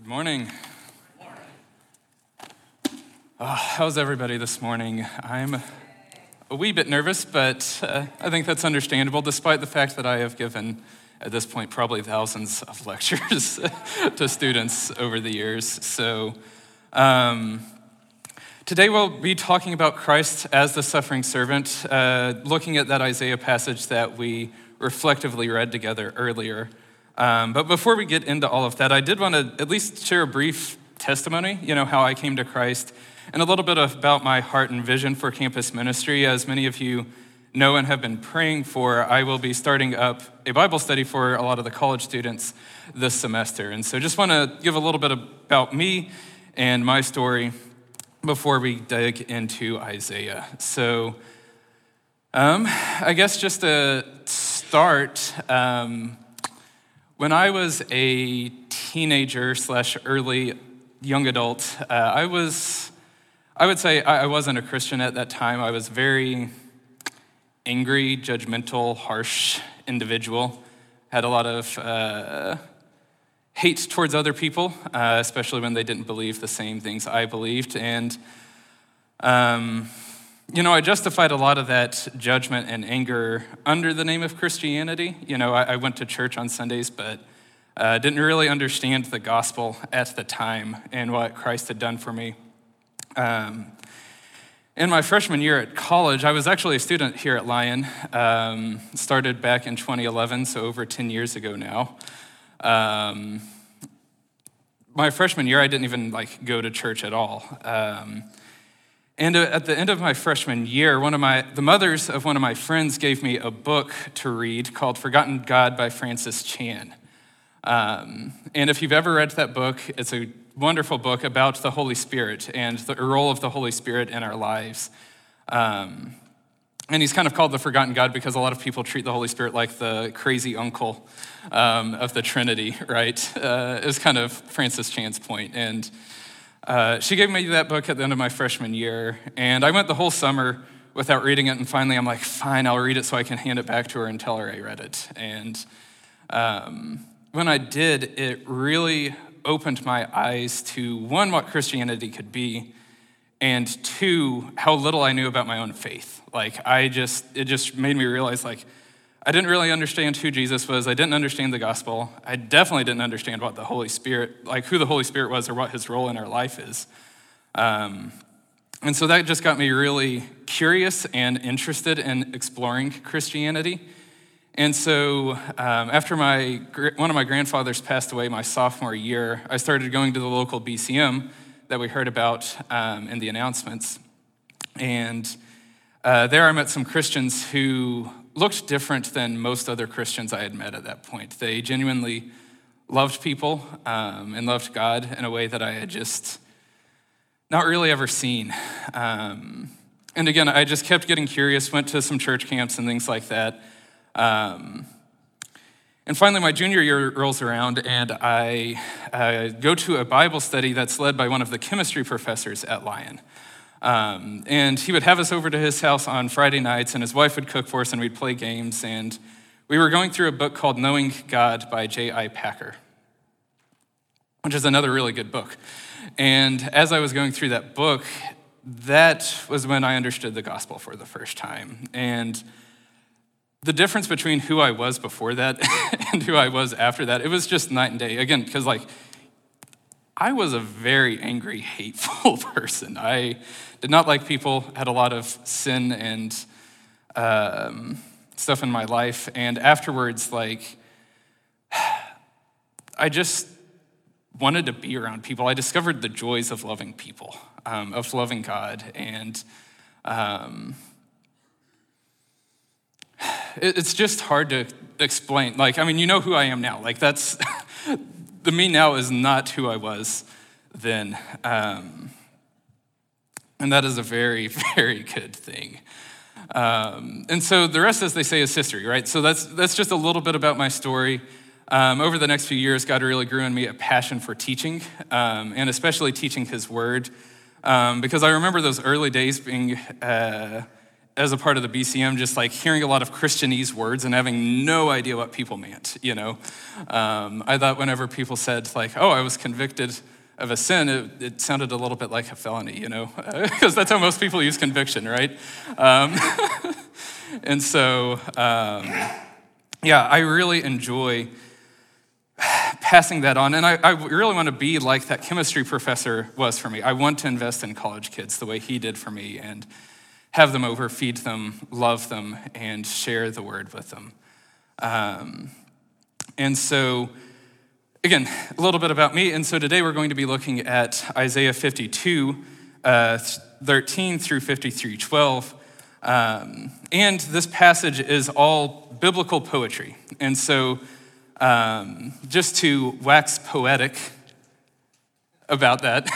Good morning. Oh, how's everybody this morning? I'm a wee bit nervous, but uh, I think that's understandable, despite the fact that I have given, at this point, probably thousands of lectures to students over the years. So, um, today we'll be talking about Christ as the suffering servant, uh, looking at that Isaiah passage that we reflectively read together earlier. Um, but before we get into all of that, I did want to at least share a brief testimony, you know, how I came to Christ, and a little bit about my heart and vision for campus ministry. As many of you know and have been praying for, I will be starting up a Bible study for a lot of the college students this semester. And so just want to give a little bit about me and my story before we dig into Isaiah. So, um, I guess just to start, um, when I was a teenager slash early young adult, uh, I was, I would say I wasn't a Christian at that time. I was very angry, judgmental, harsh individual. Had a lot of uh, hate towards other people, uh, especially when they didn't believe the same things I believed. And um, you know, I justified a lot of that judgment and anger under the name of Christianity. You know, I, I went to church on Sundays, but uh, didn't really understand the gospel at the time and what Christ had done for me. Um, in my freshman year at college, I was actually a student here at Lyon. Um, started back in 2011, so over 10 years ago now. Um, my freshman year, I didn't even like go to church at all. Um, and uh, at the end of my freshman year, one of my, the mothers of one of my friends gave me a book to read called Forgotten God by Francis Chan. Um, and if you've ever read that book, it's a wonderful book about the Holy Spirit and the role of the Holy Spirit in our lives. Um, and he's kind of called the forgotten God because a lot of people treat the Holy Spirit like the crazy uncle um, of the Trinity, right? Uh, is kind of Francis Chan's point. And uh, she gave me that book at the end of my freshman year, and I went the whole summer without reading it. And finally, I'm like, fine, I'll read it so I can hand it back to her and tell her I read it. And um, when I did, it really opened my eyes to one, what Christianity could be, and two, how little I knew about my own faith. Like, I just, it just made me realize, like, I didn't really understand who Jesus was. I didn't understand the gospel. I definitely didn't understand what the Holy Spirit, like who the Holy Spirit was or what his role in our life is. Um, and so that just got me really curious and interested in exploring Christianity. And so um, after my, one of my grandfathers passed away my sophomore year, I started going to the local BCM that we heard about um, in the announcements. And uh, there I met some Christians who looked different than most other Christians I had met at that point. They genuinely loved people um, and loved God in a way that I had just not really ever seen. Um, and again, I just kept getting curious, went to some church camps and things like that. Um, and finally, my junior year rolls around, and I uh, go to a Bible study that's led by one of the chemistry professors at Lyon. Um, and he would have us over to his house on Friday nights, and his wife would cook for us, and we'd play games. And we were going through a book called Knowing God by J.I. Packer, which is another really good book. And as I was going through that book, that was when I understood the gospel for the first time. And the difference between who I was before that and who I was after that, it was just night and day. Again, because like I was a very angry, hateful person. I did not like people, had a lot of sin and um, stuff in my life. And afterwards, like, I just wanted to be around people. I discovered the joys of loving people, um, of loving God. And um, it, it's just hard to explain. Like, I mean, you know who I am now. Like, that's the me now is not who I was then. Um, and that is a very, very good thing. Um, and so the rest, as they say, is history, right? So that's, that's just a little bit about my story. Um, over the next few years, God really grew in me a passion for teaching, um, and especially teaching His Word. Um, because I remember those early days being uh, as a part of the BCM, just like hearing a lot of Christianese words and having no idea what people meant, you know. Um, I thought whenever people said, like, oh, I was convicted of a sin, it, it sounded a little bit like a felony, you know, because that's how most people use conviction, right? Um, and so, um, yeah, I really enjoy passing that on. And I, I really want to be like that chemistry professor was for me. I want to invest in college kids the way he did for me and have them over, feed them, love them, and share the word with them. Um, and so, again, a little bit about me. And so today we're going to be looking at Isaiah 52, uh, 13 through 53, 12. Um, and this passage is all biblical poetry. And so, um, just to wax poetic about that,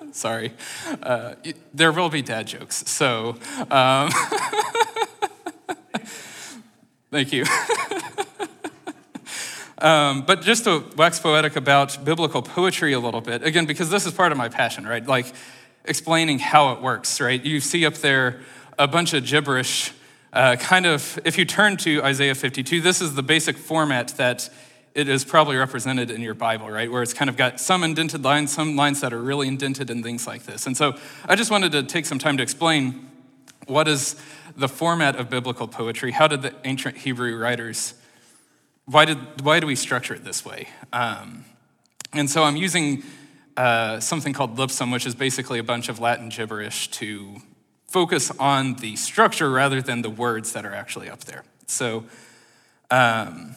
sorry, uh, there will be dad jokes. So, um, thank you. Um, but just to wax poetic about biblical poetry a little bit, again, because this is part of my passion, right? Like explaining how it works, right? You see up there a bunch of gibberish uh, kind of, if you turn to Isaiah 52, this is the basic format that it is probably represented in your Bible, right? Where it's kind of got some indented lines, some lines that are really indented, and things like this. And so I just wanted to take some time to explain what is the format of biblical poetry. How did the ancient Hebrew writers, why, did, why do we structure it this way? Um, and so I'm using uh, something called lipsum, which is basically a bunch of Latin gibberish to focus on the structure rather than the words that are actually up there. So, um,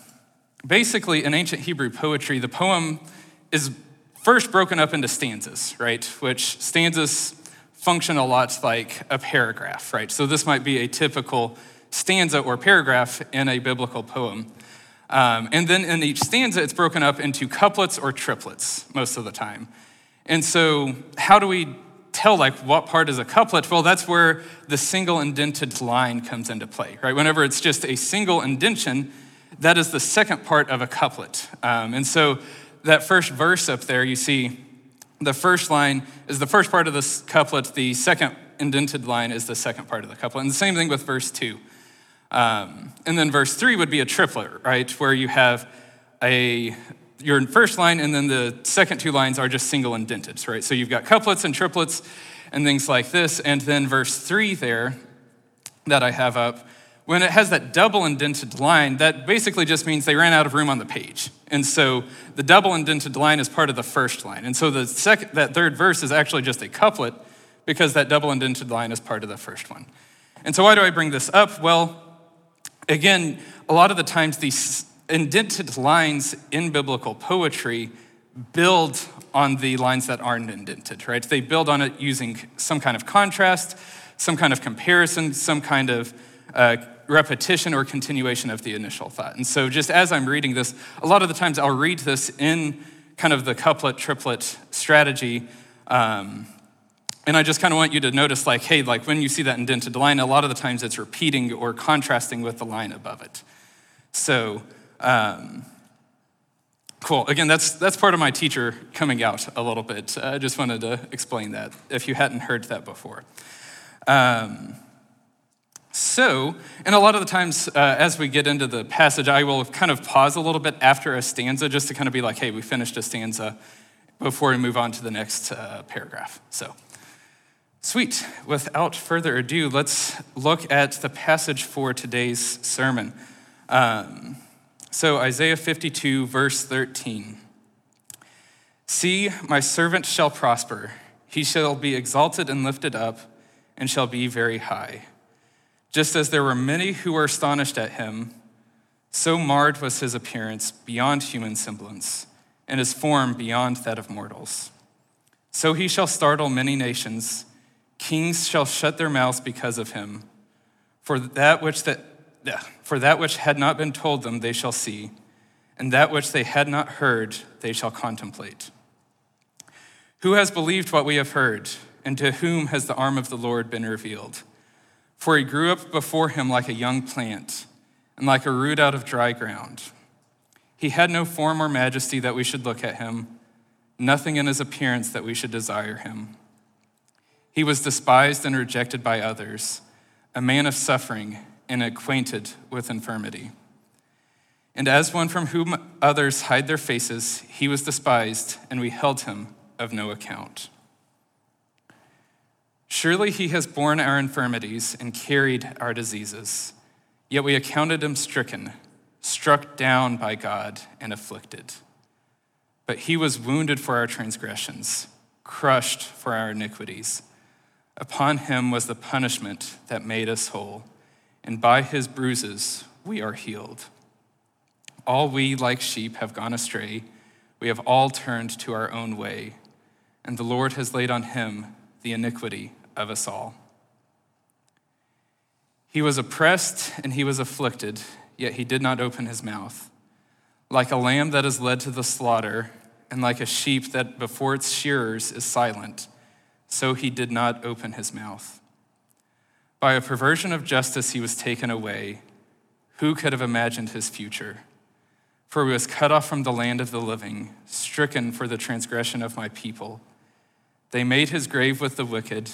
basically, in ancient Hebrew poetry, the poem is first broken up into stanzas, right? Which stanzas function a lot like a paragraph, right? So, this might be a typical stanza or paragraph in a biblical poem. Um, and then in each stanza, it's broken up into couplets or triplets most of the time. And so, how do we tell like what part is a couplet, well, that's where the single indented line comes into play, right? Whenever it's just a single indentation, that is the second part of a couplet. Um, and so that first verse up there, you see the first line is the first part of this couplet, the second indented line is the second part of the couplet. And the same thing with verse two. Um, and then verse three would be a triplet, right? Where you have a your first line, and then the second two lines are just single indented, right? So you've got couplets and triplets and things like this. And then verse three there that I have up, when it has that double indented line, that basically just means they ran out of room on the page. And so the double indented line is part of the first line. And so the second, that third verse is actually just a couplet because that double indented line is part of the first one. And so why do I bring this up? Well, again, a lot of the times these indented lines in biblical poetry build on the lines that aren't indented, right? They build on it using some kind of contrast, some kind of comparison, some kind of uh, repetition or continuation of the initial thought. And so, just as I'm reading this, a lot of the times I'll read this in kind of the couplet triplet strategy. Um, and I just kind of want you to notice, like, hey, like when you see that indented line, a lot of the times it's repeating or contrasting with the line above it. So, um, cool. Again, that's, that's part of my teacher coming out a little bit. I just wanted to explain that if you hadn't heard that before. Um, so, and a lot of the times uh, as we get into the passage, I will kind of pause a little bit after a stanza just to kind of be like, hey, we finished a stanza before we move on to the next uh, paragraph. So, sweet. Without further ado, let's look at the passage for today's sermon. Um, so, Isaiah 52, verse 13. See, my servant shall prosper. He shall be exalted and lifted up, and shall be very high. Just as there were many who were astonished at him, so marred was his appearance beyond human semblance, and his form beyond that of mortals. So he shall startle many nations. Kings shall shut their mouths because of him. For that which that for that which had not been told them they shall see, and that which they had not heard they shall contemplate. Who has believed what we have heard, and to whom has the arm of the Lord been revealed? For he grew up before him like a young plant, and like a root out of dry ground. He had no form or majesty that we should look at him, nothing in his appearance that we should desire him. He was despised and rejected by others a man of suffering and acquainted with infirmity. And as one from whom others hide their faces, he was despised, and we held him of no account. Surely he has borne our infirmities and carried our diseases, yet we accounted him stricken, struck down by God, and afflicted. But he was wounded for our transgressions, crushed for our iniquities. Upon him was the punishment that made us whole, and by his bruises we are healed. All we, like sheep, have gone astray. We have all turned to our own way, and the Lord has laid on him the iniquity of us all. He was oppressed and he was afflicted, yet he did not open his mouth. Like a lamb that is led to the slaughter, and like a sheep that before its shearers is silent, so he did not open his mouth. By a perversion of justice, he was taken away. Who could have imagined his future? For he was cut off from the land of the living, stricken for the transgression of my people. They made his grave with the wicked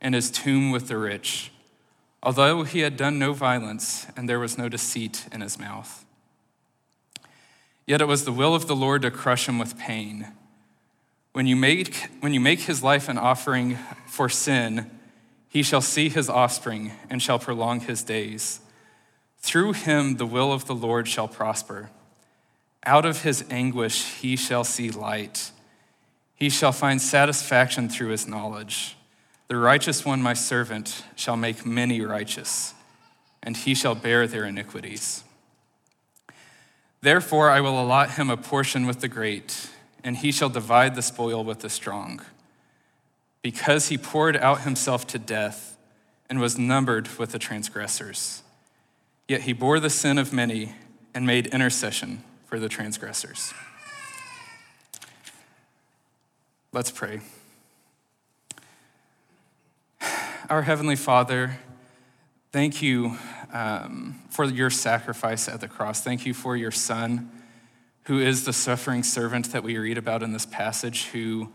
and his tomb with the rich, although he had done no violence and there was no deceit in his mouth. Yet it was the will of the Lord to crush him with pain. When you make, when you make his life an offering for sin, he shall see his offspring and shall prolong his days. Through him the will of the Lord shall prosper. Out of his anguish he shall see light. He shall find satisfaction through his knowledge. The righteous one, my servant, shall make many righteous, and he shall bear their iniquities. Therefore, I will allot him a portion with the great, and he shall divide the spoil with the strong. Because he poured out himself to death and was numbered with the transgressors. Yet he bore the sin of many and made intercession for the transgressors. Let's pray. Our Heavenly Father, thank you um, for your sacrifice at the cross. Thank you for your Son, who is the suffering servant that we read about in this passage, who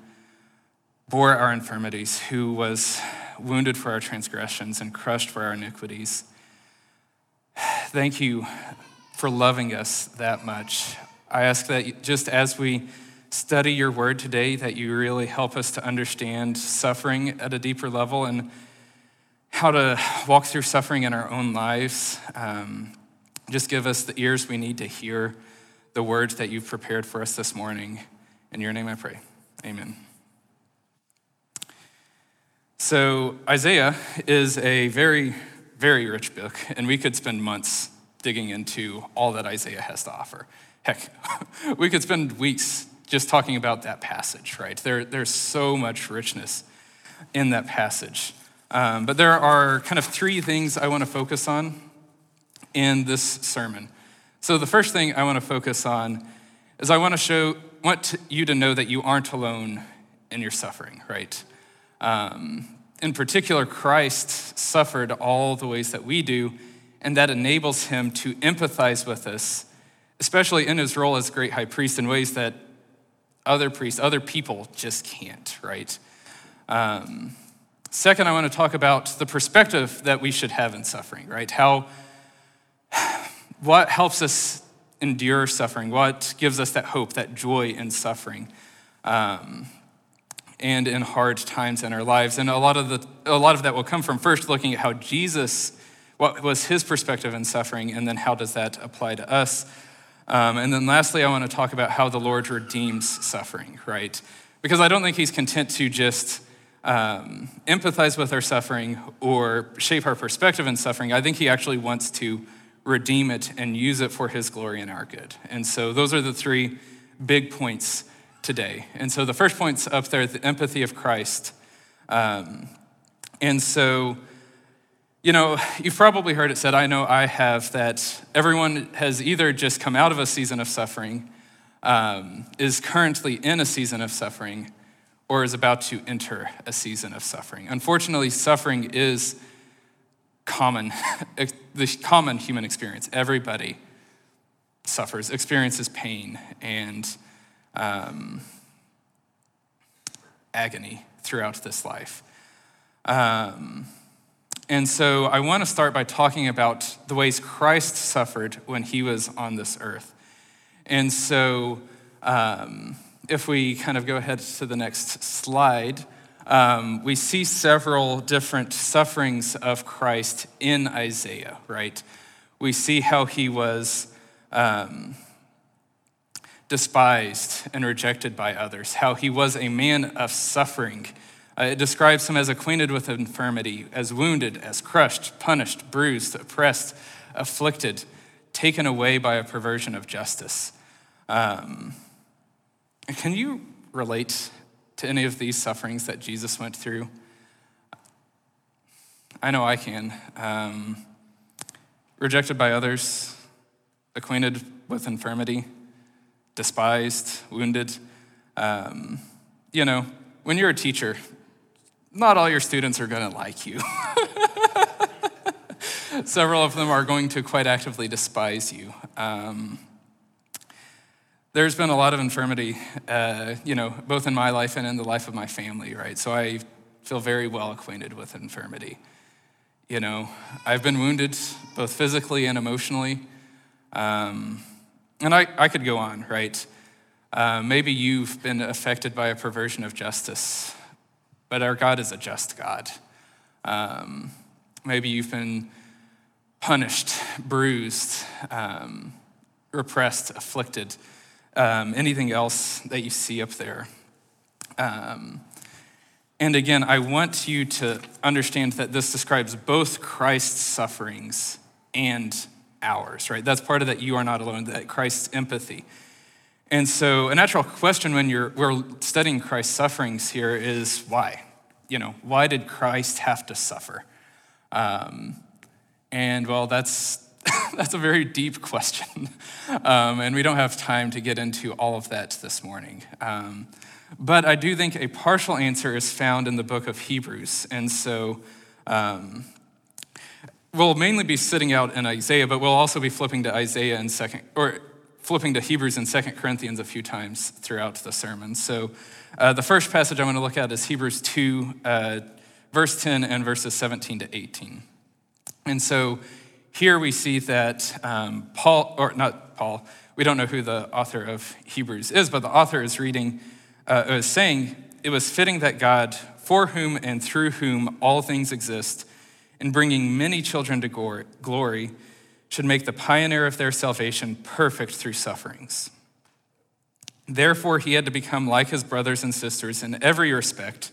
bore our infirmities, who was wounded for our transgressions and crushed for our iniquities. Thank you for loving us that much. I ask that just as we study your word today, that you really help us to understand suffering at a deeper level and how to walk through suffering in our own lives. Um, just give us the ears we need to hear the words that you've prepared for us this morning. In your name I pray. Amen. So, Isaiah is a very, very rich book, and we could spend months digging into all that Isaiah has to offer. Heck, we could spend weeks just talking about that passage, right? There, there's so much richness in that passage. Um, but there are kind of three things I want to focus on in this sermon. So the first thing I want to focus on is I want to show, want you to know that you aren't alone in your suffering, right? Um, in particular, Christ suffered all the ways that we do, and that enables him to empathize with us, especially in his role as great high priest in ways that other priests, other people just can't, right? Um, Second, I want to talk about the perspective that we should have in suffering, right? How, what helps us endure suffering? What gives us that hope, that joy in suffering? Um, and in hard times in our lives. And a lot of the a lot of that will come from first looking at how Jesus, what was his perspective in suffering, and then how does that apply to us? Um, and then lastly, I want to talk about how the Lord redeems suffering, right? Because I don't think he's content to just um, empathize with our suffering or shape our perspective in suffering. I think he actually wants to redeem it and use it for his glory and our good. And so those are the three big points today. And so the first point's up there the empathy of Christ. Um, and so, you know, you've probably heard it said, I know I have, that everyone has either just come out of a season of suffering, um, is currently in a season of suffering, or is about to enter a season of suffering. Unfortunately, suffering is common, the common human experience. Everybody suffers, experiences pain and um, agony throughout this life. Um, And so I want to start by talking about the ways Christ suffered when he was on this earth. And so um, if we kind of go ahead to the next slide, um, we see several different sufferings of Christ in Isaiah, right? We see how he was um, despised and rejected by others, how he was a man of suffering. Uh, it describes him as acquainted with infirmity, as wounded, as crushed, punished, bruised, oppressed, afflicted, taken away by a perversion of justice. Um, can you relate to any of these sufferings that Jesus went through? I know I can. Um, rejected by others, acquainted with infirmity, despised, wounded. Um, you know, when you're a teacher, not all your students are going to like you. Several of them are going to quite actively despise you. Um, there's been a lot of infirmity, uh, you know, both in my life and in the life of my family, right? So I feel very well acquainted with infirmity. You know, I've been wounded both physically and emotionally. Um, and I, I could go on, right? Uh, maybe you've been affected by a perversion of justice, but our God is a just God. Um, maybe you've been punished, bruised, um, repressed, afflicted um, anything else that you see up there. Um, and again, I want you to understand that this describes both Christ's sufferings and ours, right? That's part of that you are not alone, that Christ's empathy. And so, a natural question when you're, we're studying Christ's sufferings here is why? You know, why did Christ have to suffer? Um, and well, that's That's a very deep question. Um, and we don't have time to get into all of that this morning. Um, but I do think a partial answer is found in the book of Hebrews. And so um, we'll mainly be sitting out in Isaiah, but we'll also be flipping to Isaiah in second, or flipping to Hebrews and Second Corinthians a few times throughout the sermon. So uh, the first passage I want to look at is Hebrews 2, uh, verse 10 and verses 17 to 18. And so here we see that um, Paul, or not Paul, we don't know who the author of Hebrews is, but the author is reading, uh, is saying, it was fitting that God, for whom and through whom all things exist, in bringing many children to glory, should make the pioneer of their salvation perfect through sufferings. Therefore, he had to become like his brothers and sisters in every respect,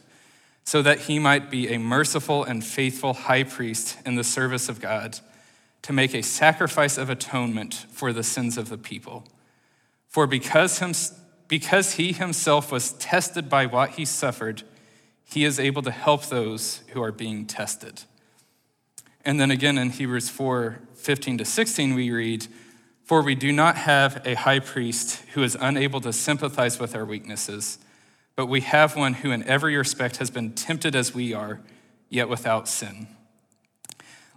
so that he might be a merciful and faithful high priest in the service of God to make a sacrifice of atonement for the sins of the people. For because, him, because he himself was tested by what he suffered, he is able to help those who are being tested. And then again in Hebrews 4 15 to 16, we read, For we do not have a high priest who is unable to sympathize with our weaknesses, but we have one who in every respect has been tempted as we are, yet without sin.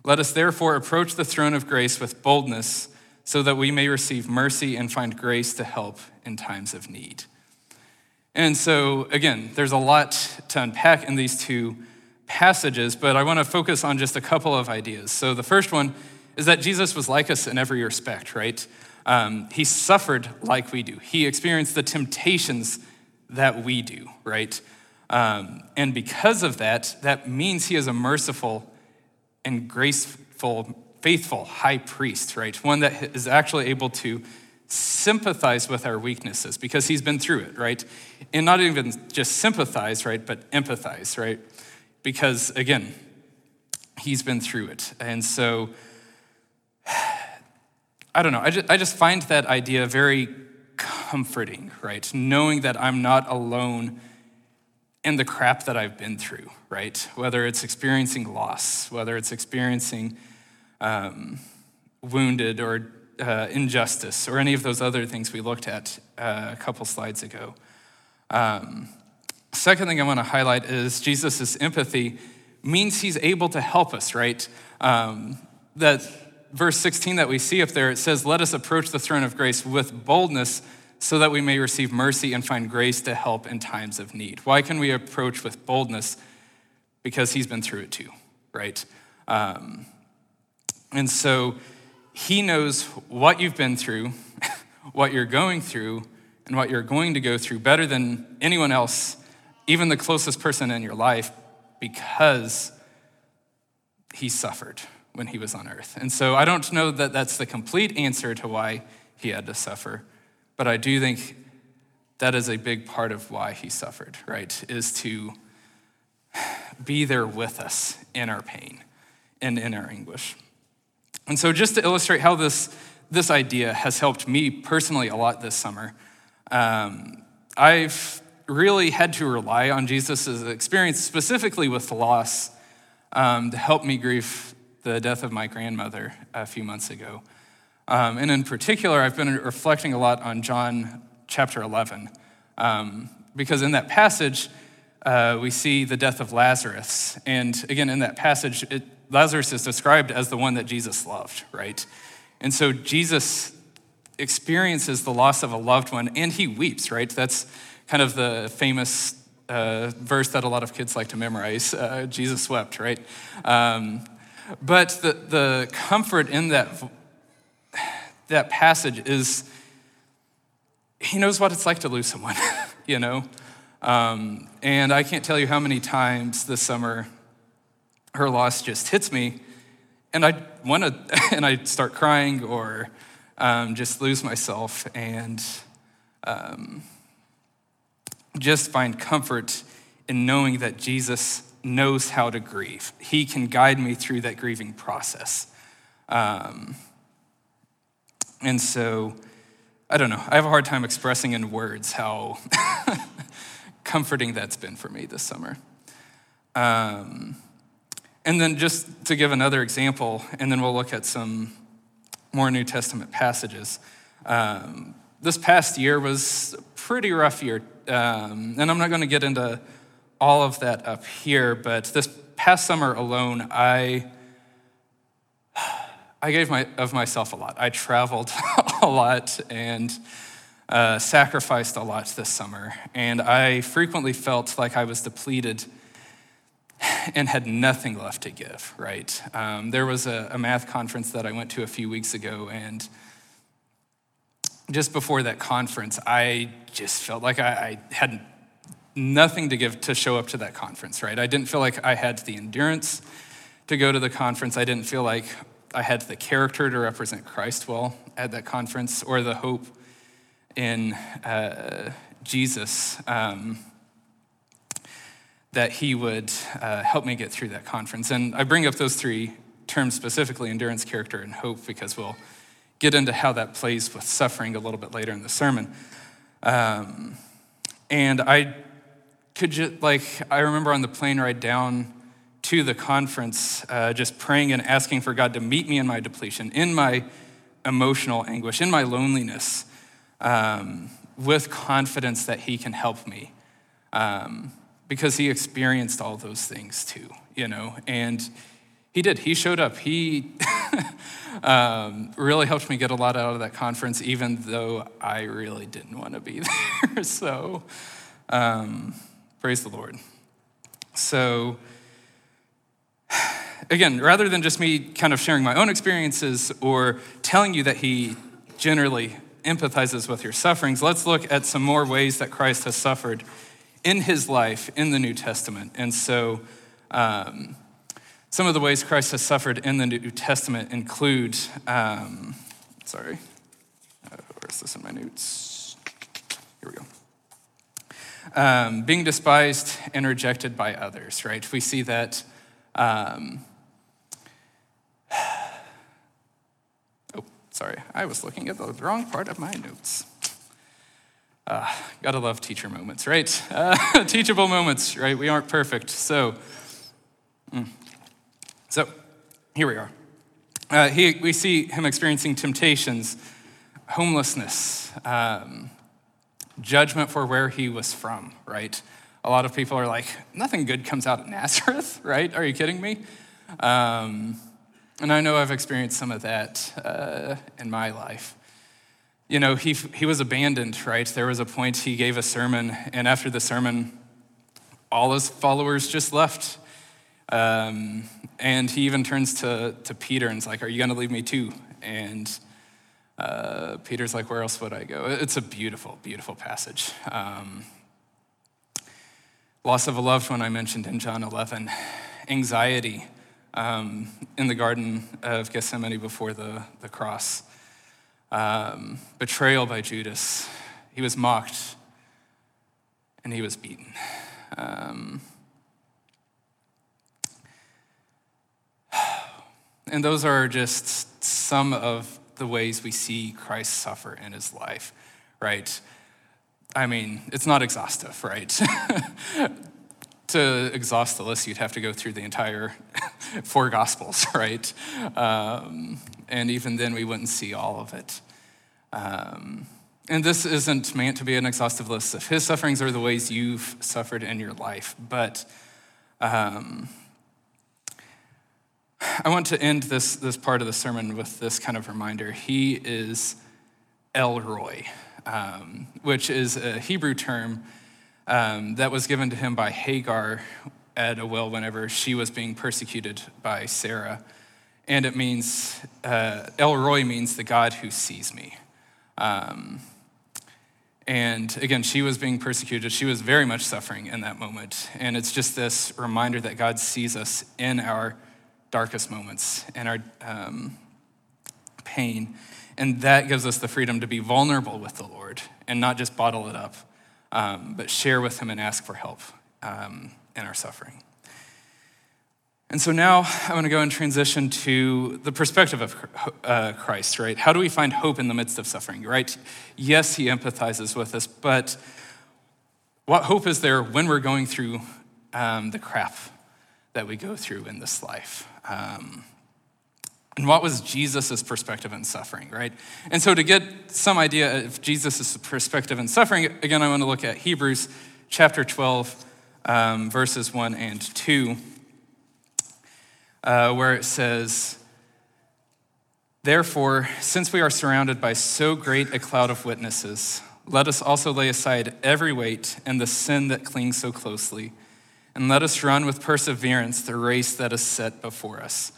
Let us therefore approach the throne of grace with boldness so that we may receive mercy and find grace to help in times of need. And so, again, there's a lot to unpack in these two passages, but I want to focus on just a couple of ideas. So, the first one is that Jesus was like us in every respect, right? Um, he suffered like we do, he experienced the temptations that we do, right? Um, and because of that, that means he is a merciful and graceful, faithful high priest, right? One that is actually able to sympathize with our weaknesses because he's been through it, right? And not even just sympathize, right, but empathize, right? Because again, he's been through it. And so, I don't know, I just, I just find that idea very comforting, right? Knowing that I'm not alone in the crap that I've been through, right? Whether it's experiencing loss, whether it's experiencing um, wounded or uh, injustice, or any of those other things we looked at uh, a couple slides ago. Um, second thing I want to highlight is Jesus' empathy means he's able to help us, right? Um, that verse 16 that we see up there, it says, Let us approach the throne of grace with boldness so that we may receive mercy and find grace to help in times of need. Why can we approach with boldness? Because he's been through it too, right? Um, and so he knows what you've been through, what you're going through, and what you're going to go through better than anyone else, even the closest person in your life, because he suffered when he was on earth. And so I don't know that that's the complete answer to why he had to suffer, but I do think that is a big part of why he suffered, right? Is to be there with us in our pain and in our anguish. And so, just to illustrate how this, this idea has helped me personally a lot this summer, um, I've really had to rely on Jesus' experience, specifically with loss, um, to help me grieve the death of my grandmother a few months ago. Um, and in particular, I've been reflecting a lot on John chapter 11, um, because in that passage, uh, we see the death of Lazarus. And again, in that passage, it, Lazarus is described as the one that Jesus loved, right? And so Jesus experiences the loss of a loved one and he weeps, right? That's kind of the famous uh, verse that a lot of kids like to memorize uh, Jesus wept, right? Um, but the, the comfort in that, that passage is he knows what it's like to lose someone, you know? Um, and I can't tell you how many times this summer her loss just hits me, and I want to, and I start crying or um, just lose myself and um, just find comfort in knowing that Jesus knows how to grieve. He can guide me through that grieving process. Um, and so, I don't know, I have a hard time expressing in words how comforting that's been for me this summer. Um, and then, just to give another example, and then we'll look at some more New Testament passages. Um, this past year was a pretty rough year, um, and I'm not going to get into all of that up here, but this past summer alone, I. I gave my, of myself a lot. I traveled a lot and uh, sacrificed a lot this summer. And I frequently felt like I was depleted and had nothing left to give, right? Um, there was a, a, math conference that I went to a few weeks ago, and just before that conference, I just felt like I, I had nothing to give to show up to that conference, right? I didn't feel like I had the endurance to go to the conference. I didn't feel like I had the character to represent Christ well at that conference or the hope in uh, Jesus. Um, that he would uh, help me get through that conference. And I bring up those three terms specifically endurance, character, and hope because we'll get into how that plays with suffering a little bit later in the sermon. Um, and I could you, like, I remember on the plane ride down to the conference, uh, just praying and asking for God to meet me in my depletion, in my emotional anguish, in my loneliness, um, with confidence that He can help me. Um, because he experienced all those things too, you know, and he did. He showed up. He um, really helped me get a lot out of that conference, even though I really didn't want to be there. so, um, praise the Lord. So, again, rather than just me kind of sharing my own experiences or telling you that he generally empathizes with your sufferings, let's look at some more ways that Christ has suffered in his life in the New Testament. And so, um, some of the ways Christ has suffered in the New Testament include, um, sorry, uh, where's this in my notes? Here we go. Um, being despised and rejected by others, right? We see that. Um, oh, sorry, I was looking at the wrong part of my notes. Uh, gotta love teacher moments, right? Uh, teachable moments, right? We aren't perfect. So, mm. so here we are. Uh, he, we see him experiencing temptations, homelessness, um, judgment for where he was from, right? A lot of people are like, nothing good comes out of Nazareth, right? Are you kidding me? Um, and I know I've experienced some of that uh, in my life you know, he, he was abandoned, right? There was a point he gave a sermon, and after the sermon, all his followers just left. Um, and he even turns to, to Peter and is like, Are you going to leave me too? And uh, Peter's like, Where else would I go? It's a beautiful, beautiful passage. Um, loss of a loved one, I mentioned in John 11, anxiety um, in the Garden of Gethsemane before the, the cross, um, betrayal by Judas. He was mocked and he was beaten. Um, and those are just some of the ways we see Christ suffer in his life, right? I mean, it's not exhaustive, right? to exhaust the list, you'd have to go through the entire four Gospels, right? Um, and even then, we wouldn't see all of it. Um, and this isn't meant to be an exhaustive list of his sufferings or the ways you've suffered in your life, but um, I want to end this, this part of the sermon with this kind of reminder. He is El Roi, um, which is a Hebrew term um, that was given to him by Hagar at a well whenever she was being persecuted by Sarah. And it means, uh, El Roi means the God who sees me. Um, and again, she was being persecuted. She was very much suffering in that moment. And it's just this reminder that God sees us in our darkest moments and our um, pain. And that gives us the freedom to be vulnerable with the Lord and not just bottle it up um, but share with Him and ask for help um, in our suffering. And so now I want to go and transition to the perspective of uh, Christ, right? How do we find hope in the midst of suffering, right? Yes, He empathizes with us, but what hope is there when we're going through um, the crap that we go through in this life? Um, and what was Jesus' perspective in suffering, right? And so, to get some idea of Jesus' perspective in suffering, again, I want to look at Hebrews chapter 12, um, verses 1 and 2, uh, where it says, Therefore, since we are surrounded by so great a cloud of witnesses, let us also lay aside every weight and the sin that clings so closely, and let us run with perseverance the race that is set before us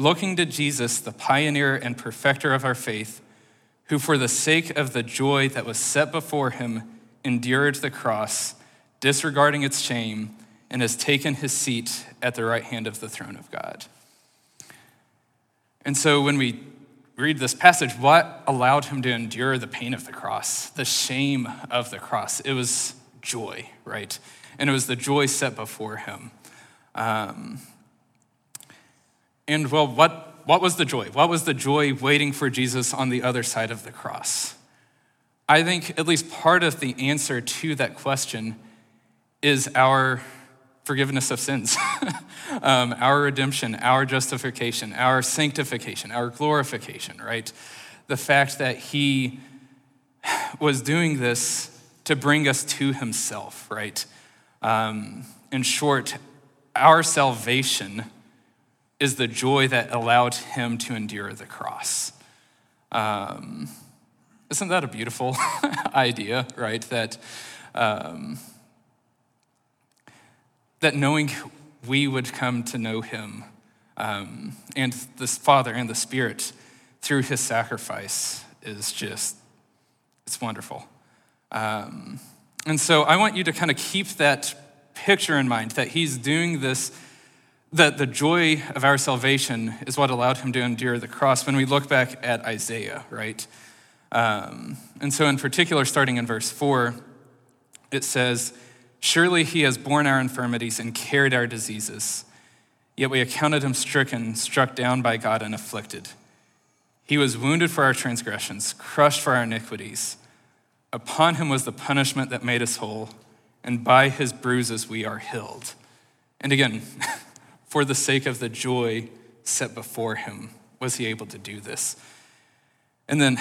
looking to Jesus, the pioneer and perfecter of our faith, who for the sake of the joy that was set before him endured the cross, disregarding its shame, and has taken his seat at the right hand of the throne of God. And so when we read this passage, what allowed him to endure the pain of the cross, the shame of the cross? It was joy, right? And it was the joy set before him. Um, and well, what, what was the joy? What was the joy waiting for Jesus on the other side of the cross? I think at least part of the answer to that question is our forgiveness of sins, um, our redemption, our justification, our sanctification, our glorification, right? The fact that He was doing this to bring us to Himself, right? Um, in short, our salvation is the joy that allowed him to endure the cross. Um, isn't that a beautiful idea, right? That, um, that knowing we would come to know him um, and the Father and the Spirit through his sacrifice is just, it's wonderful. And so I want you to kind of keep that picture in mind that he's doing this that the joy of our salvation is what allowed him to endure the cross when we look back at Isaiah, right? Um, and so, in particular, starting in verse 4, it says, Surely he has borne our infirmities and carried our diseases, yet we accounted him stricken, struck down by God, and afflicted. He was wounded for our transgressions, crushed for our iniquities. Upon him was the punishment that made us whole, and by his bruises we are healed. And again, for the sake of the joy set before him, was he able to do this. And then,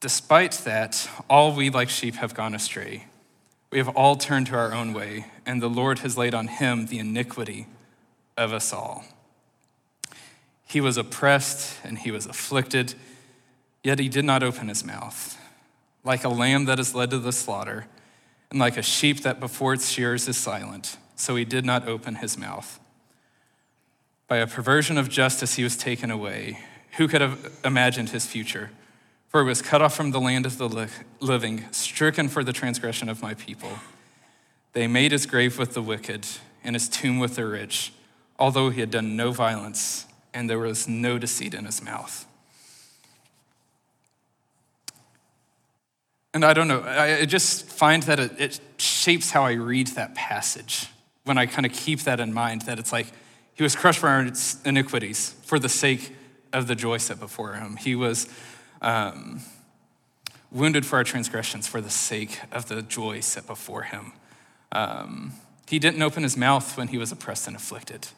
despite that, all we like sheep have gone astray. We have all turned to our own way, and the Lord has laid on him the iniquity of us all. He was oppressed and he was afflicted, yet he did not open his mouth. Like a lamb that is led to the slaughter, and like a sheep that before its shears is silent, so he did not open his mouth. By a perversion of justice, he was taken away. Who could have imagined his future? For he was cut off from the land of the living, stricken for the transgression of my people. They made his grave with the wicked and his tomb with the rich, although he had done no violence and there was no deceit in his mouth. And I don't know, I just find that it, shapes how I read that passage when I kind of keep that in mind that it's like he was crushed for our iniquities for the sake of the joy set before him. He was um, wounded for our transgressions for the sake of the joy set before him. Um, he didn't open his mouth when he was oppressed and afflicted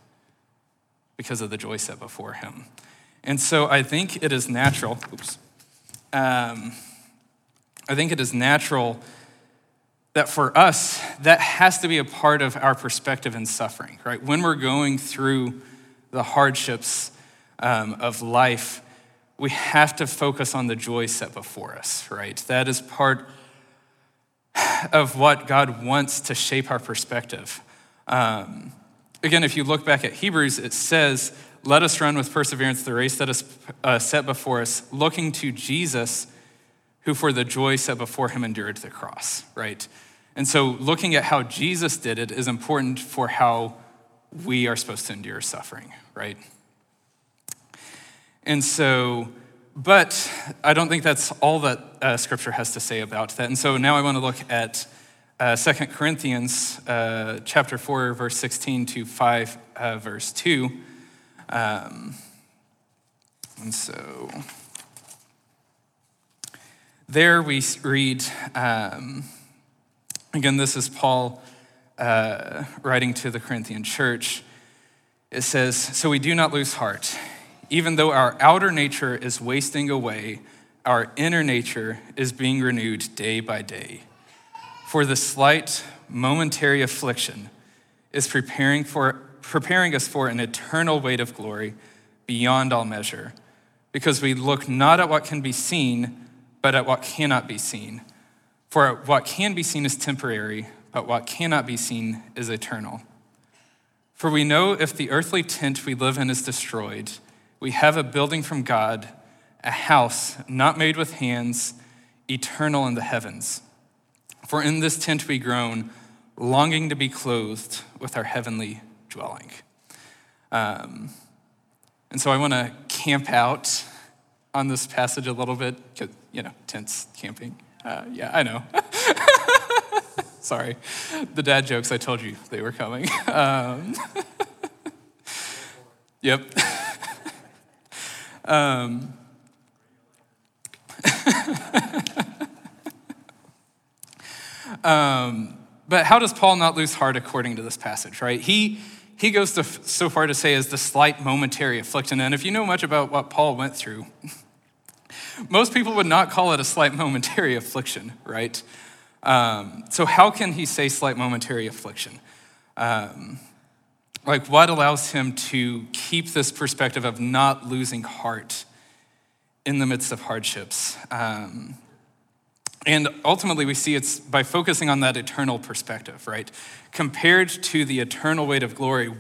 because of the joy set before him. And so I think it is natural. Oops. Um, I think it is natural that for us, that has to be a part of our perspective in suffering, right? When we're going through the hardships um, of life, we have to focus on the joy set before us, right? That is part of what God wants to shape our perspective. Um, again, if you look back at Hebrews, it says, Let us run with perseverance the race that is uh, set before us, looking to Jesus, who for the joy set before him endured the cross, right? And so looking at how Jesus did it is important for how we are supposed to endure suffering, right? And so, but I don't think that's all that uh, scripture has to say about that. And so now I want to look at uh, 2 Corinthians uh, chapter 4, verse 16 to 5, uh, verse 2. Um, and so there we read, um, again, this is Paul uh, writing to the Corinthian church. It says, So we do not lose heart. Even though our outer nature is wasting away, our inner nature is being renewed day by day. For the slight momentary affliction is preparing, for, preparing us for an eternal weight of glory beyond all measure, because we look not at what can be seen, but at what cannot be seen. For what can be seen is temporary, but what cannot be seen is eternal. For we know if the earthly tent we live in is destroyed, we have a building from God, a house not made with hands, eternal in the heavens. For in this tent we groan, longing to be clothed with our heavenly dwelling. Um, and so I want to camp out on this passage a little bit, because, you know, tents, camping. Uh, yeah, I know. Sorry. The dad jokes, I told you they were coming. Um, yep. Um, um, but how does Paul not lose heart according to this passage, right? He, he goes to, so far to say as the slight momentary affliction. And if you know much about what Paul went through, most people would not call it a slight momentary affliction, right? Um, so, how can he say slight momentary affliction? Um, like what allows him to keep this perspective of not losing heart in the midst of hardships um, and ultimately we see it's by focusing on that eternal perspective right compared to the eternal weight of glory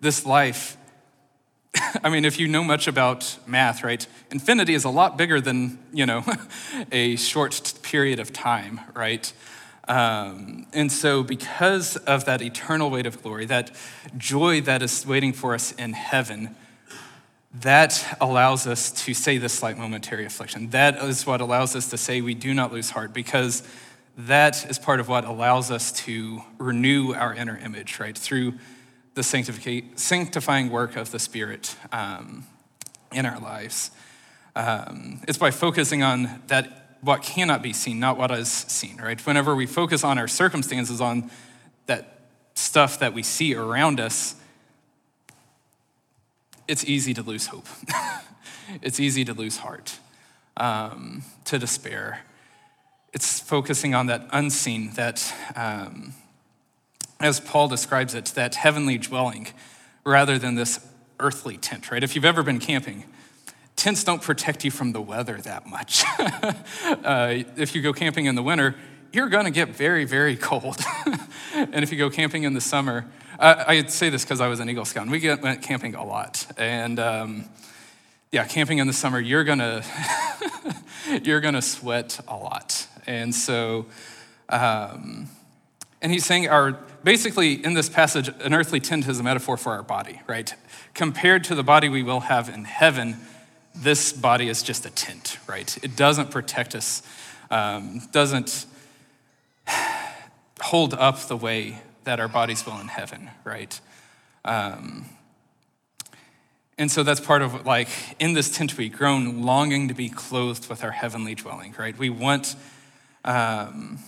this life i mean if you know much about math right infinity is a lot bigger than you know a short period of time right um, and so, because of that eternal weight of glory, that joy that is waiting for us in heaven, that allows us to say this slight momentary affliction. That is what allows us to say we do not lose heart, because that is part of what allows us to renew our inner image, right? Through the sanctifying work of the Spirit um, in our lives. Um, it's by focusing on that what cannot be seen, not what is seen, right? Whenever we focus on our circumstances, on that stuff that we see around us, it's easy to lose hope. it's easy to lose heart, um, to despair. It's focusing on that unseen, that, um, as Paul describes it, that heavenly dwelling rather than this earthly tent, right? If you've ever been camping, tents don't protect you from the weather that much. uh, if you go camping in the winter, you're going to get very, very cold. and if you go camping in the summer, I, say this because I was an Eagle Scout, and we get, went camping a lot. And um, yeah, camping in the summer, you're gonna you're gonna sweat a lot. And so, um, and he's saying our basically in this passage, an earthly tent is a metaphor for our body, right? Compared to the body we will have in heaven, this body is just a tent, right? It doesn't protect us, um, doesn't hold up the way that our bodies will in heaven, right? Um, and so that's part of like in this tent we groan, longing to be clothed with our heavenly dwelling, right? We want. Um,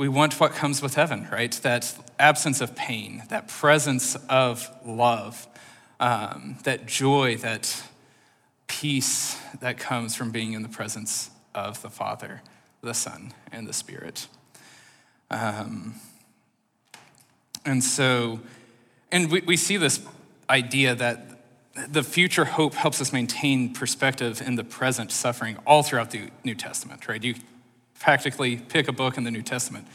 we want what comes with heaven, right? That absence of pain, that presence of love, um, that joy, that peace that comes from being in the presence of the Father, the Son, and the Spirit. Um, and so, and we, we see this idea that the future hope helps us maintain perspective in the present suffering all throughout the New Testament, right? You practically pick a book in the New Testament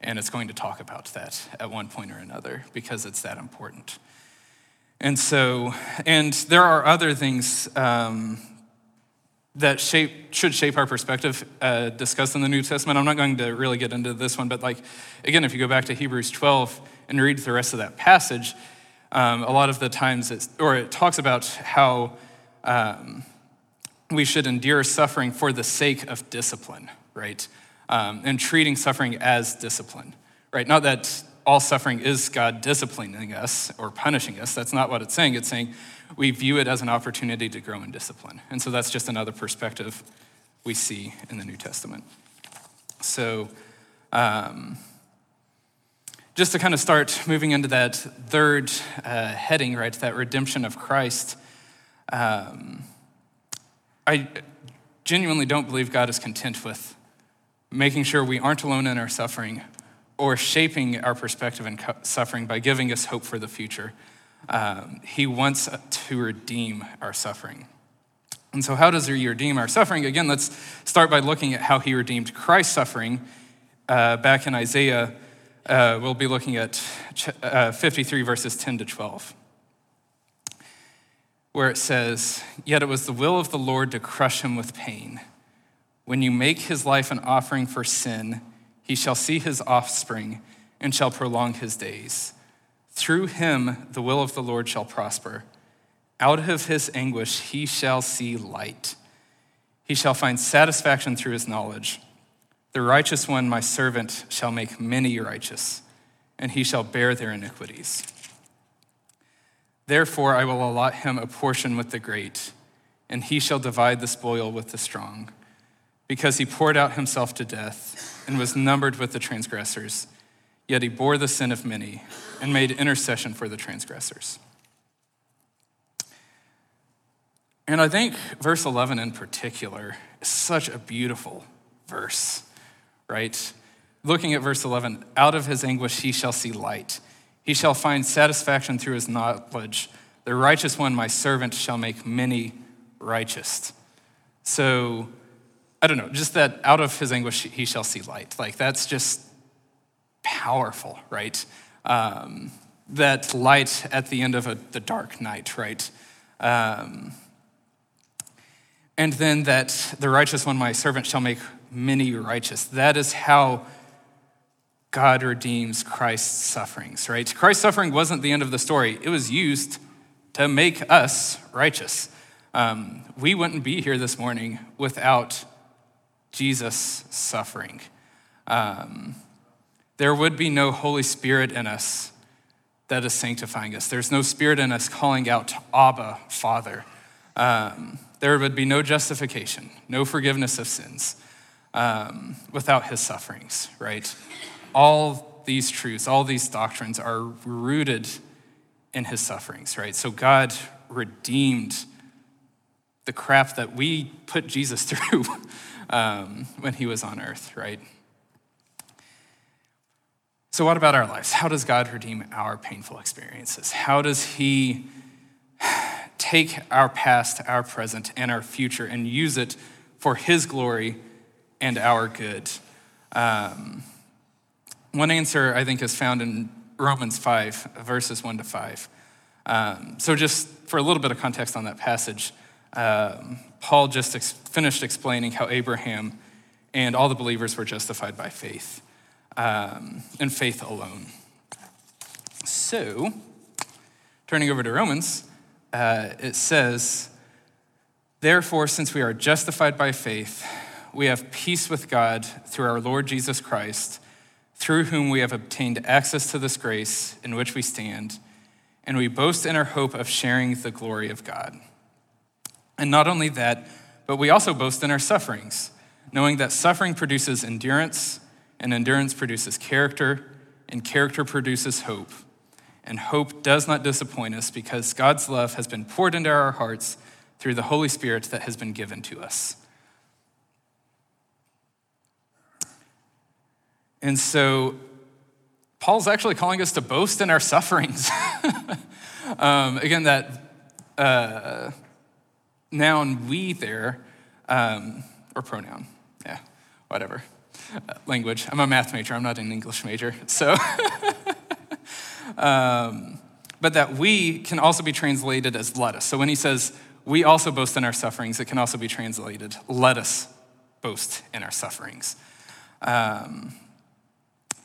and it's going to talk about that at one point or another because it's that important. And so, and there are other things um, that shape, should shape our perspective uh, discussed in the New Testament. I'm not going to really get into this one, but like, again, if you go back to Hebrews 12 and read the rest of that passage, um, a lot of the times, it's, or it talks about how um, we should endure suffering for the sake of discipline, right? Um, and treating suffering as discipline, right? Not that all suffering is God disciplining us or punishing us. That's not what it's saying. It's saying we view it as an opportunity to grow in discipline. And so that's just another perspective we see in the New Testament. So, um, just to kind of start moving into that third uh, heading, right, that redemption of Christ, um, I genuinely don't believe God is content with making sure we aren't alone in our suffering or shaping our perspective in suffering by giving us hope for the future. Um, he wants to redeem our suffering. And so, how does he redeem our suffering? Again, let's start by looking at how he redeemed Christ's suffering. Uh, back in Isaiah, uh, we'll be looking at uh, 53 verses 10 to 12, where it says, Yet it was the will of the Lord to crush him with pain. When you make his life an offering for sin, he shall see his offspring and shall prolong his days. Through him, the will of the Lord shall prosper. Out of his anguish, he shall see light. He shall find satisfaction through his knowledge. The righteous one, my servant, shall make many righteous, and he shall bear their iniquities. Therefore, I will allot him a portion with the great, and he shall divide the spoil with the strong, because he poured out himself to death and was numbered with the transgressors. Yet he bore the sin of many and made intercession for the transgressors. And I think verse 11 in particular is such a beautiful verse, right? Looking at verse 11, out of his anguish he shall see light. He shall find satisfaction through his knowledge. The righteous one, my servant, shall make many righteous. So, I don't know, just that out of his anguish he shall see light. Like, that's just powerful, right? Um, that light at the end of a, the dark night, right? Um, and then that the righteous one, my servant, shall make many righteous. That is how God redeems Christ's sufferings, right? Christ's suffering wasn't the end of the story, it was used to make us righteous. Um, we wouldn't be here this morning without Jesus suffering. Um, there would be no Holy Spirit in us that is sanctifying us. There's no Spirit in us calling out to Abba, Father. Um, there would be no justification, no forgiveness of sins um, without his sufferings, right? All these truths, all these doctrines are rooted in his sufferings, right? So God redeemed the crap that we put Jesus through um, when he was on earth, right? So, what about our lives? How does God redeem our painful experiences? How does He take our past, our present, and our future and use it for His glory and our good? Um, one answer I think is found in Romans 5, verses 1 to 5. Um, so, just for a little bit of context on that passage, um, Paul just ex- finished explaining how Abraham and all the believers were justified by faith, um, and faith alone. So, turning over to Romans, uh, it says, Therefore, since we are justified by faith, we have peace with God through our Lord Jesus Christ, through whom we have obtained access to this grace in which we stand, and we boast in our hope of sharing the glory of God. And not only that, but we also boast in our sufferings, knowing that suffering produces endurance, and endurance produces character, and character produces hope. And hope does not disappoint us because God's love has been poured into our hearts through the Holy Spirit that has been given to us. And so, Paul's actually calling us to boast in our sufferings. um, again, that uh, noun we there, um, or pronoun, yeah, whatever. Uh, language. I'm a math major, I'm not an English major. So, um, but that we can also be translated as let us. So when he says, we also boast in our sufferings, it can also be translated, let us boast in our sufferings. Um,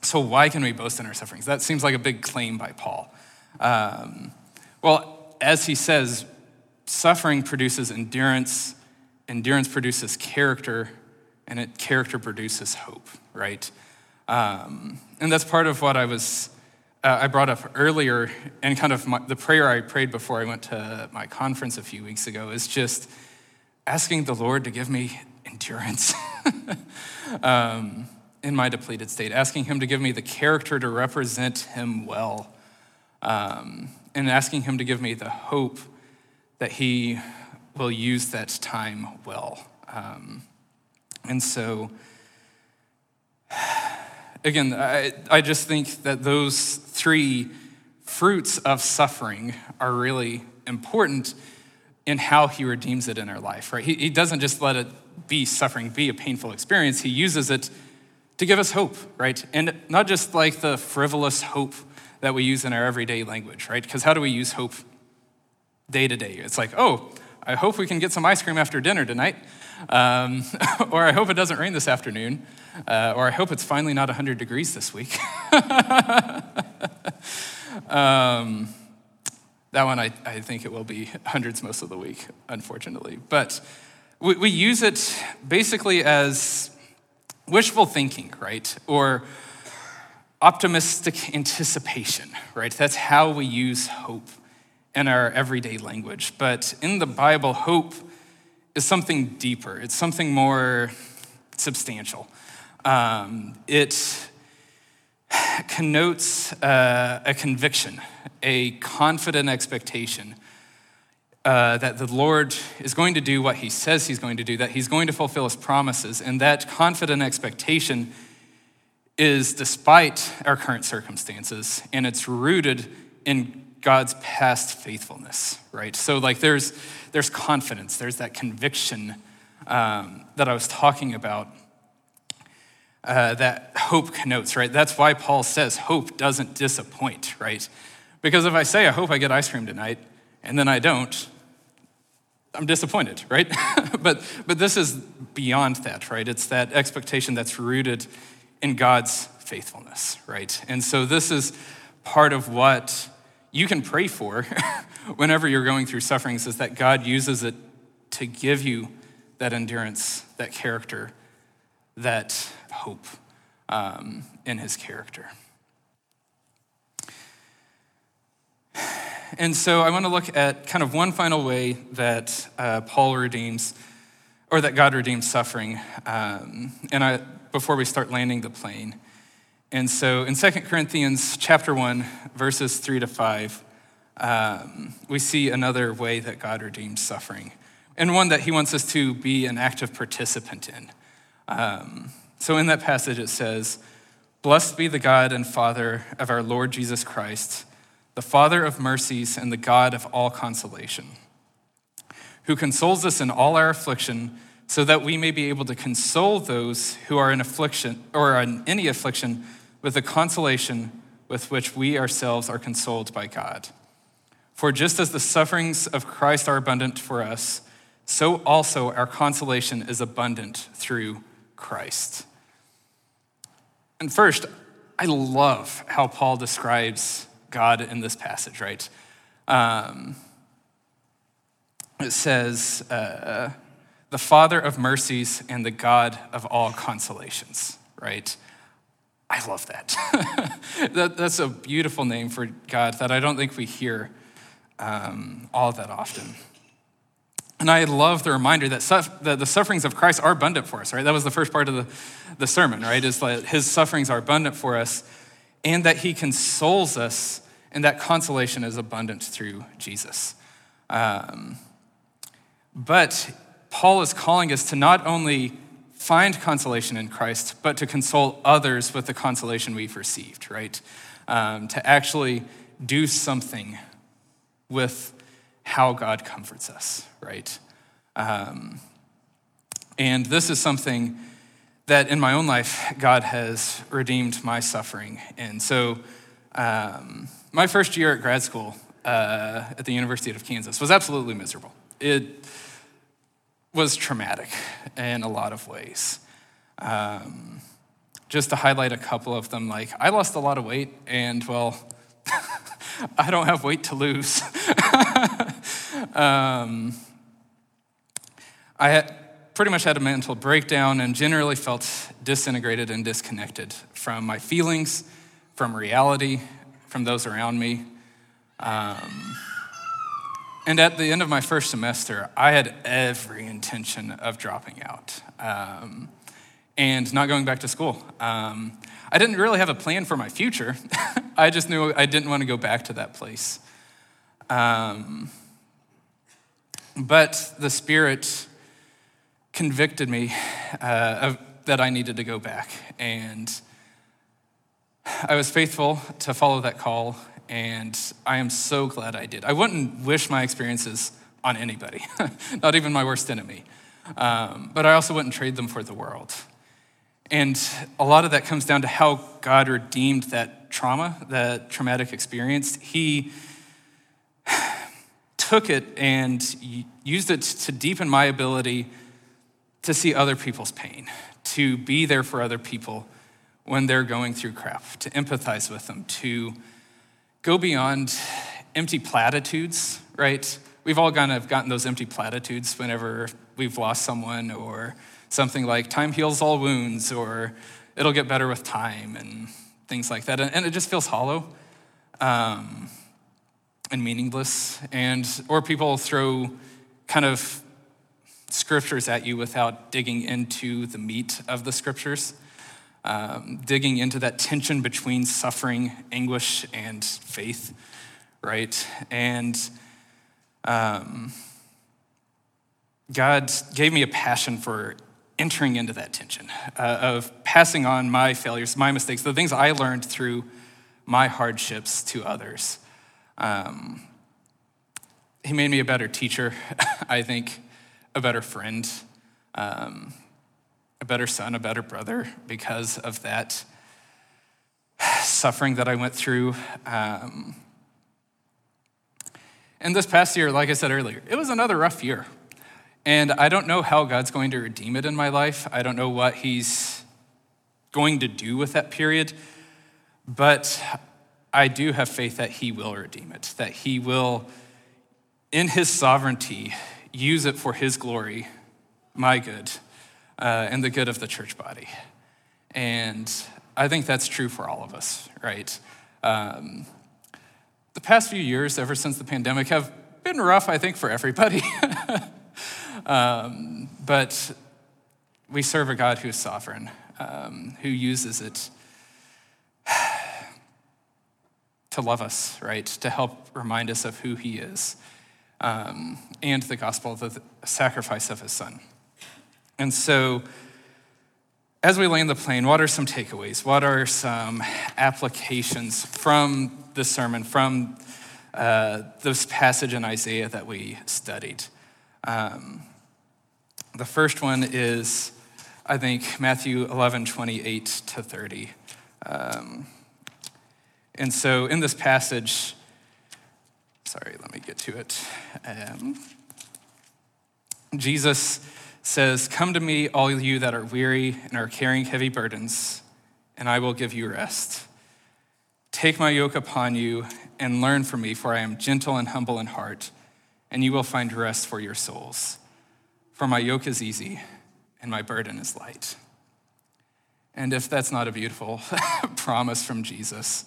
so, why can we boast in our sufferings? That seems like a big claim by Paul. Um, well, as he says, suffering produces endurance, endurance produces character, and it, character produces hope, right? Um, and that's part of what I was, uh, I brought up earlier, and kind of my, the prayer I prayed before I went to my conference a few weeks ago is just asking the Lord to give me endurance. um, in my depleted state, asking Him to give me the character to represent Him well, um, and asking Him to give me the hope that He will use that time well. Um, and so, again, I, I just think that those three fruits of suffering are really important in how he redeems it in our life, right? He, he doesn't just let it be suffering, be a painful experience. He uses it to give us hope, right? And not just like the frivolous hope that we use in our everyday language, right? Because how do we use hope day to day? It's like, oh, I hope we can get some ice cream after dinner tonight, um, or I hope it doesn't rain this afternoon, uh, or I hope it's finally not 100 degrees this week. um, that one, I, I think it will be hundreds most of the week, unfortunately. But we, we use it basically as wishful thinking, right? Or optimistic anticipation, right? That's how we use hope in our everyday language. But in the Bible, hope is something deeper, it's something more substantial. Um, it connotes uh, a conviction, a confident expectation uh, that the Lord is going to do what he says he's going to do, that he's going to fulfill his promises. And that confident expectation is despite our current circumstances, and it's rooted in God's past faithfulness, right? So, like, there's, there's confidence, there's that conviction um, that I was talking about. Uh, that hope connotes, right? That's why Paul says hope doesn't disappoint, right? Because if I say, I hope I get ice cream tonight, and then I don't, I'm disappointed, right? but, but this is beyond that, right? It's that expectation that's rooted in God's faithfulness, right? And so this is part of what you can pray for whenever you're going through sufferings is that God uses it to give you that endurance, that character, that hope um, in his character. And so I want to look at kind of one final way that uh, Paul redeems, or that God redeems suffering. Um, and I, before we start landing the plane. And so in 2 Corinthians chapter 1, verses 3 to 5, um, we see another way that God redeems suffering, and one that he wants us to be an active participant in. Um, so in that passage, it says, Blessed be the God and Father of our Lord Jesus Christ the Father of mercies and the God of all consolation, who consoles us in all our affliction, so that we may be able to console those who are in affliction or in any affliction with the consolation with which we ourselves are consoled by God. For just as the sufferings of Christ are abundant for us, so also our consolation is abundant through Christ. And first, I love how Paul describes God in this passage, right? Um, it says, uh, the Father of mercies and the God of all consolations, right? I love that. that that's a beautiful name for God that I don't think we hear um, all that often. And I love the reminder that, suff- that the sufferings of Christ are abundant for us, right? That was the first part of the, the sermon, right? Is that his sufferings are abundant for us and that he consoles us, and that consolation is abundant through Jesus. Um, but Paul is calling us to not only find consolation in Christ, but to console others with the consolation we've received, right? Um, to actually do something with how God comforts us, right? Um, and this is something that in my own life, God has redeemed my suffering. And so, um, my first year at grad school uh, at the University of Kansas was absolutely miserable. It was traumatic in a lot of ways. Um, just to highlight a couple of them, like I lost a lot of weight, and well, I don't have weight to lose. um, I had, pretty much had a mental breakdown and generally felt disintegrated and disconnected from my feelings, from reality, from those around me. Um, and at the end of my first semester, I had every intention of dropping out um, and not going back to school. Um, I didn't really have a plan for my future. I just knew I didn't want to go back to that place. Um, but the Spirit convicted me uh, of, that I needed to go back. And I was faithful to follow that call and I am so glad I did. I wouldn't wish my experiences on anybody, not even my worst enemy. Um, but I also wouldn't trade them for the world. And a lot of that comes down to how God redeemed that trauma, that traumatic experience. He took it and used it to deepen my ability to see other people's pain, to be there for other people when they're going through crap, to empathize with them, to go beyond empty platitudes, right? We've all kind of gotten those empty platitudes whenever we've lost someone or something like time heals all wounds or it'll get better with time and things like that. And it just feels hollow um, and meaningless. And, or people throw kind of scriptures at you without digging into the meat of the scriptures um, digging into that tension between suffering, anguish, and faith, right? And um, God gave me a passion for entering into that tension uh, of passing on my failures, my mistakes, the things I learned through my hardships to others. Um, he made me a better teacher, I think, a better friend. Um, a better son, a better brother because of that suffering that I went through. Um, and this past year, like I said earlier, it was another rough year. And I don't know how God's going to redeem it in my life. I don't know what He's going to do with that period. But I do have faith that He will redeem it, that He will, in His sovereignty, use it for His glory, my good, uh, and the good of the church body. And I think that's true for all of us, right? Um, the past few years, ever since the pandemic, have been rough, I think, for everybody. um, but we serve a God who is sovereign, um, who uses it to love us, right? To help remind us of who he is um, and the gospel, of the sacrifice of his son. And so, as we land the plane, what are some takeaways? What are some applications from the sermon, from uh, this passage in Isaiah that we studied? Um, the first one is, I think, Matthew 11, 28 to 30. Um, And so in this passage, sorry, let me get to it. Um, Jesus says, Come to me, all you that are weary and are carrying heavy burdens, and I will give you rest. Take my yoke upon you and learn from me, for I am gentle and humble in heart, and you will find rest for your souls. For my yoke is easy and my burden is light. And if that's not a beautiful promise from Jesus,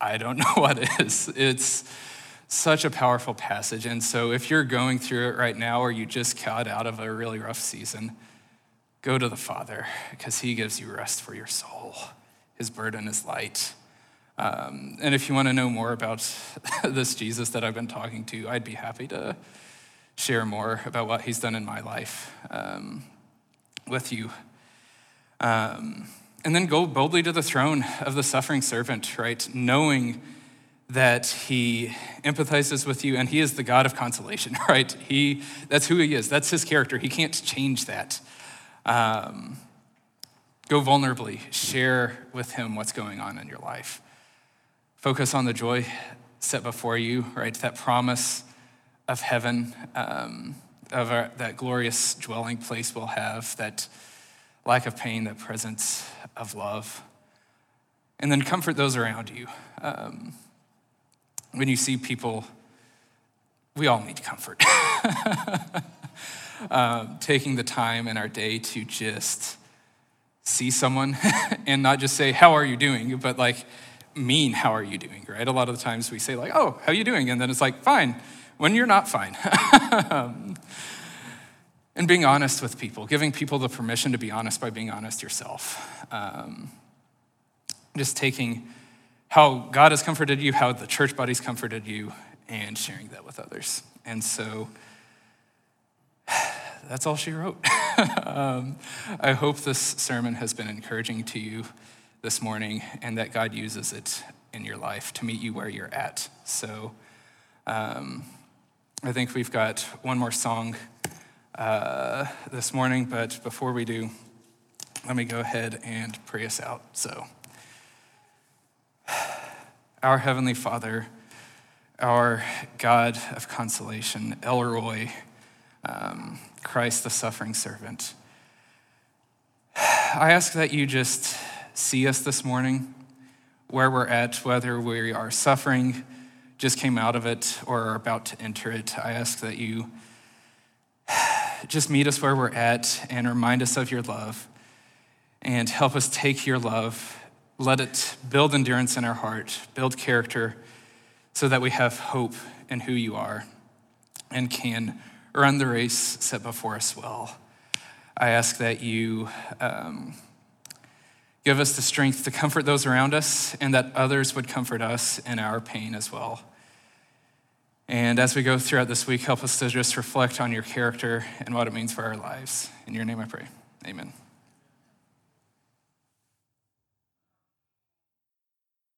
I don't know what is. It's such a powerful passage. And so if you're going through it right now or you just got out of a really rough season, go to the Father because he gives you rest for your soul. His burden is light. Um, and if you want to know more about this Jesus that I've been talking to, I'd be happy to share more about what he's done in my life um, with you. Um, and then go boldly to the throne of the suffering servant, right? Knowing that he empathizes with you and he is the God of consolation, right? He, that's who he is. That's his character. He can't change that. Um, go vulnerably, share with him what's going on in your life. Focus on the joy set before you, right? That promise of heaven, um, of our, that glorious dwelling place we'll have, that lack of pain, that presence of love. And then comfort those around you. Um, when you see people, we all need comfort. um, taking the time in our day to just see someone and not just say, How are you doing? but like, mean, How are you doing? Right? A lot of the times we say, like, Oh, how are you doing? And then it's like, Fine, when you're not fine. and being honest with people, giving people the permission to be honest by being honest yourself. Um, just taking how God has comforted you, how the church body's comforted you, and sharing that with others. And so that's all she wrote. um, I hope this sermon has been encouraging to you this morning and that God uses it in your life to meet you where you're at. So um, I think we've got one more song uh, this morning, but before we do, let me go ahead and pray us out. So. Our Heavenly Father, our God of consolation, El Roi, um, Christ the suffering servant. I ask that you just see us this morning, where we're at, whether we are suffering, just came out of it, or are about to enter it. I ask that you just meet us where we're at and remind us of your love and help us take your love let it build endurance in our heart, build character, so that we have hope in who you are and can run the race set before us well. I ask that you um, give us the strength to comfort those around us and that others would comfort us in our pain as well. And as we go throughout this week, help us to just reflect on your character and what it means for our lives. In your name I pray. Amen.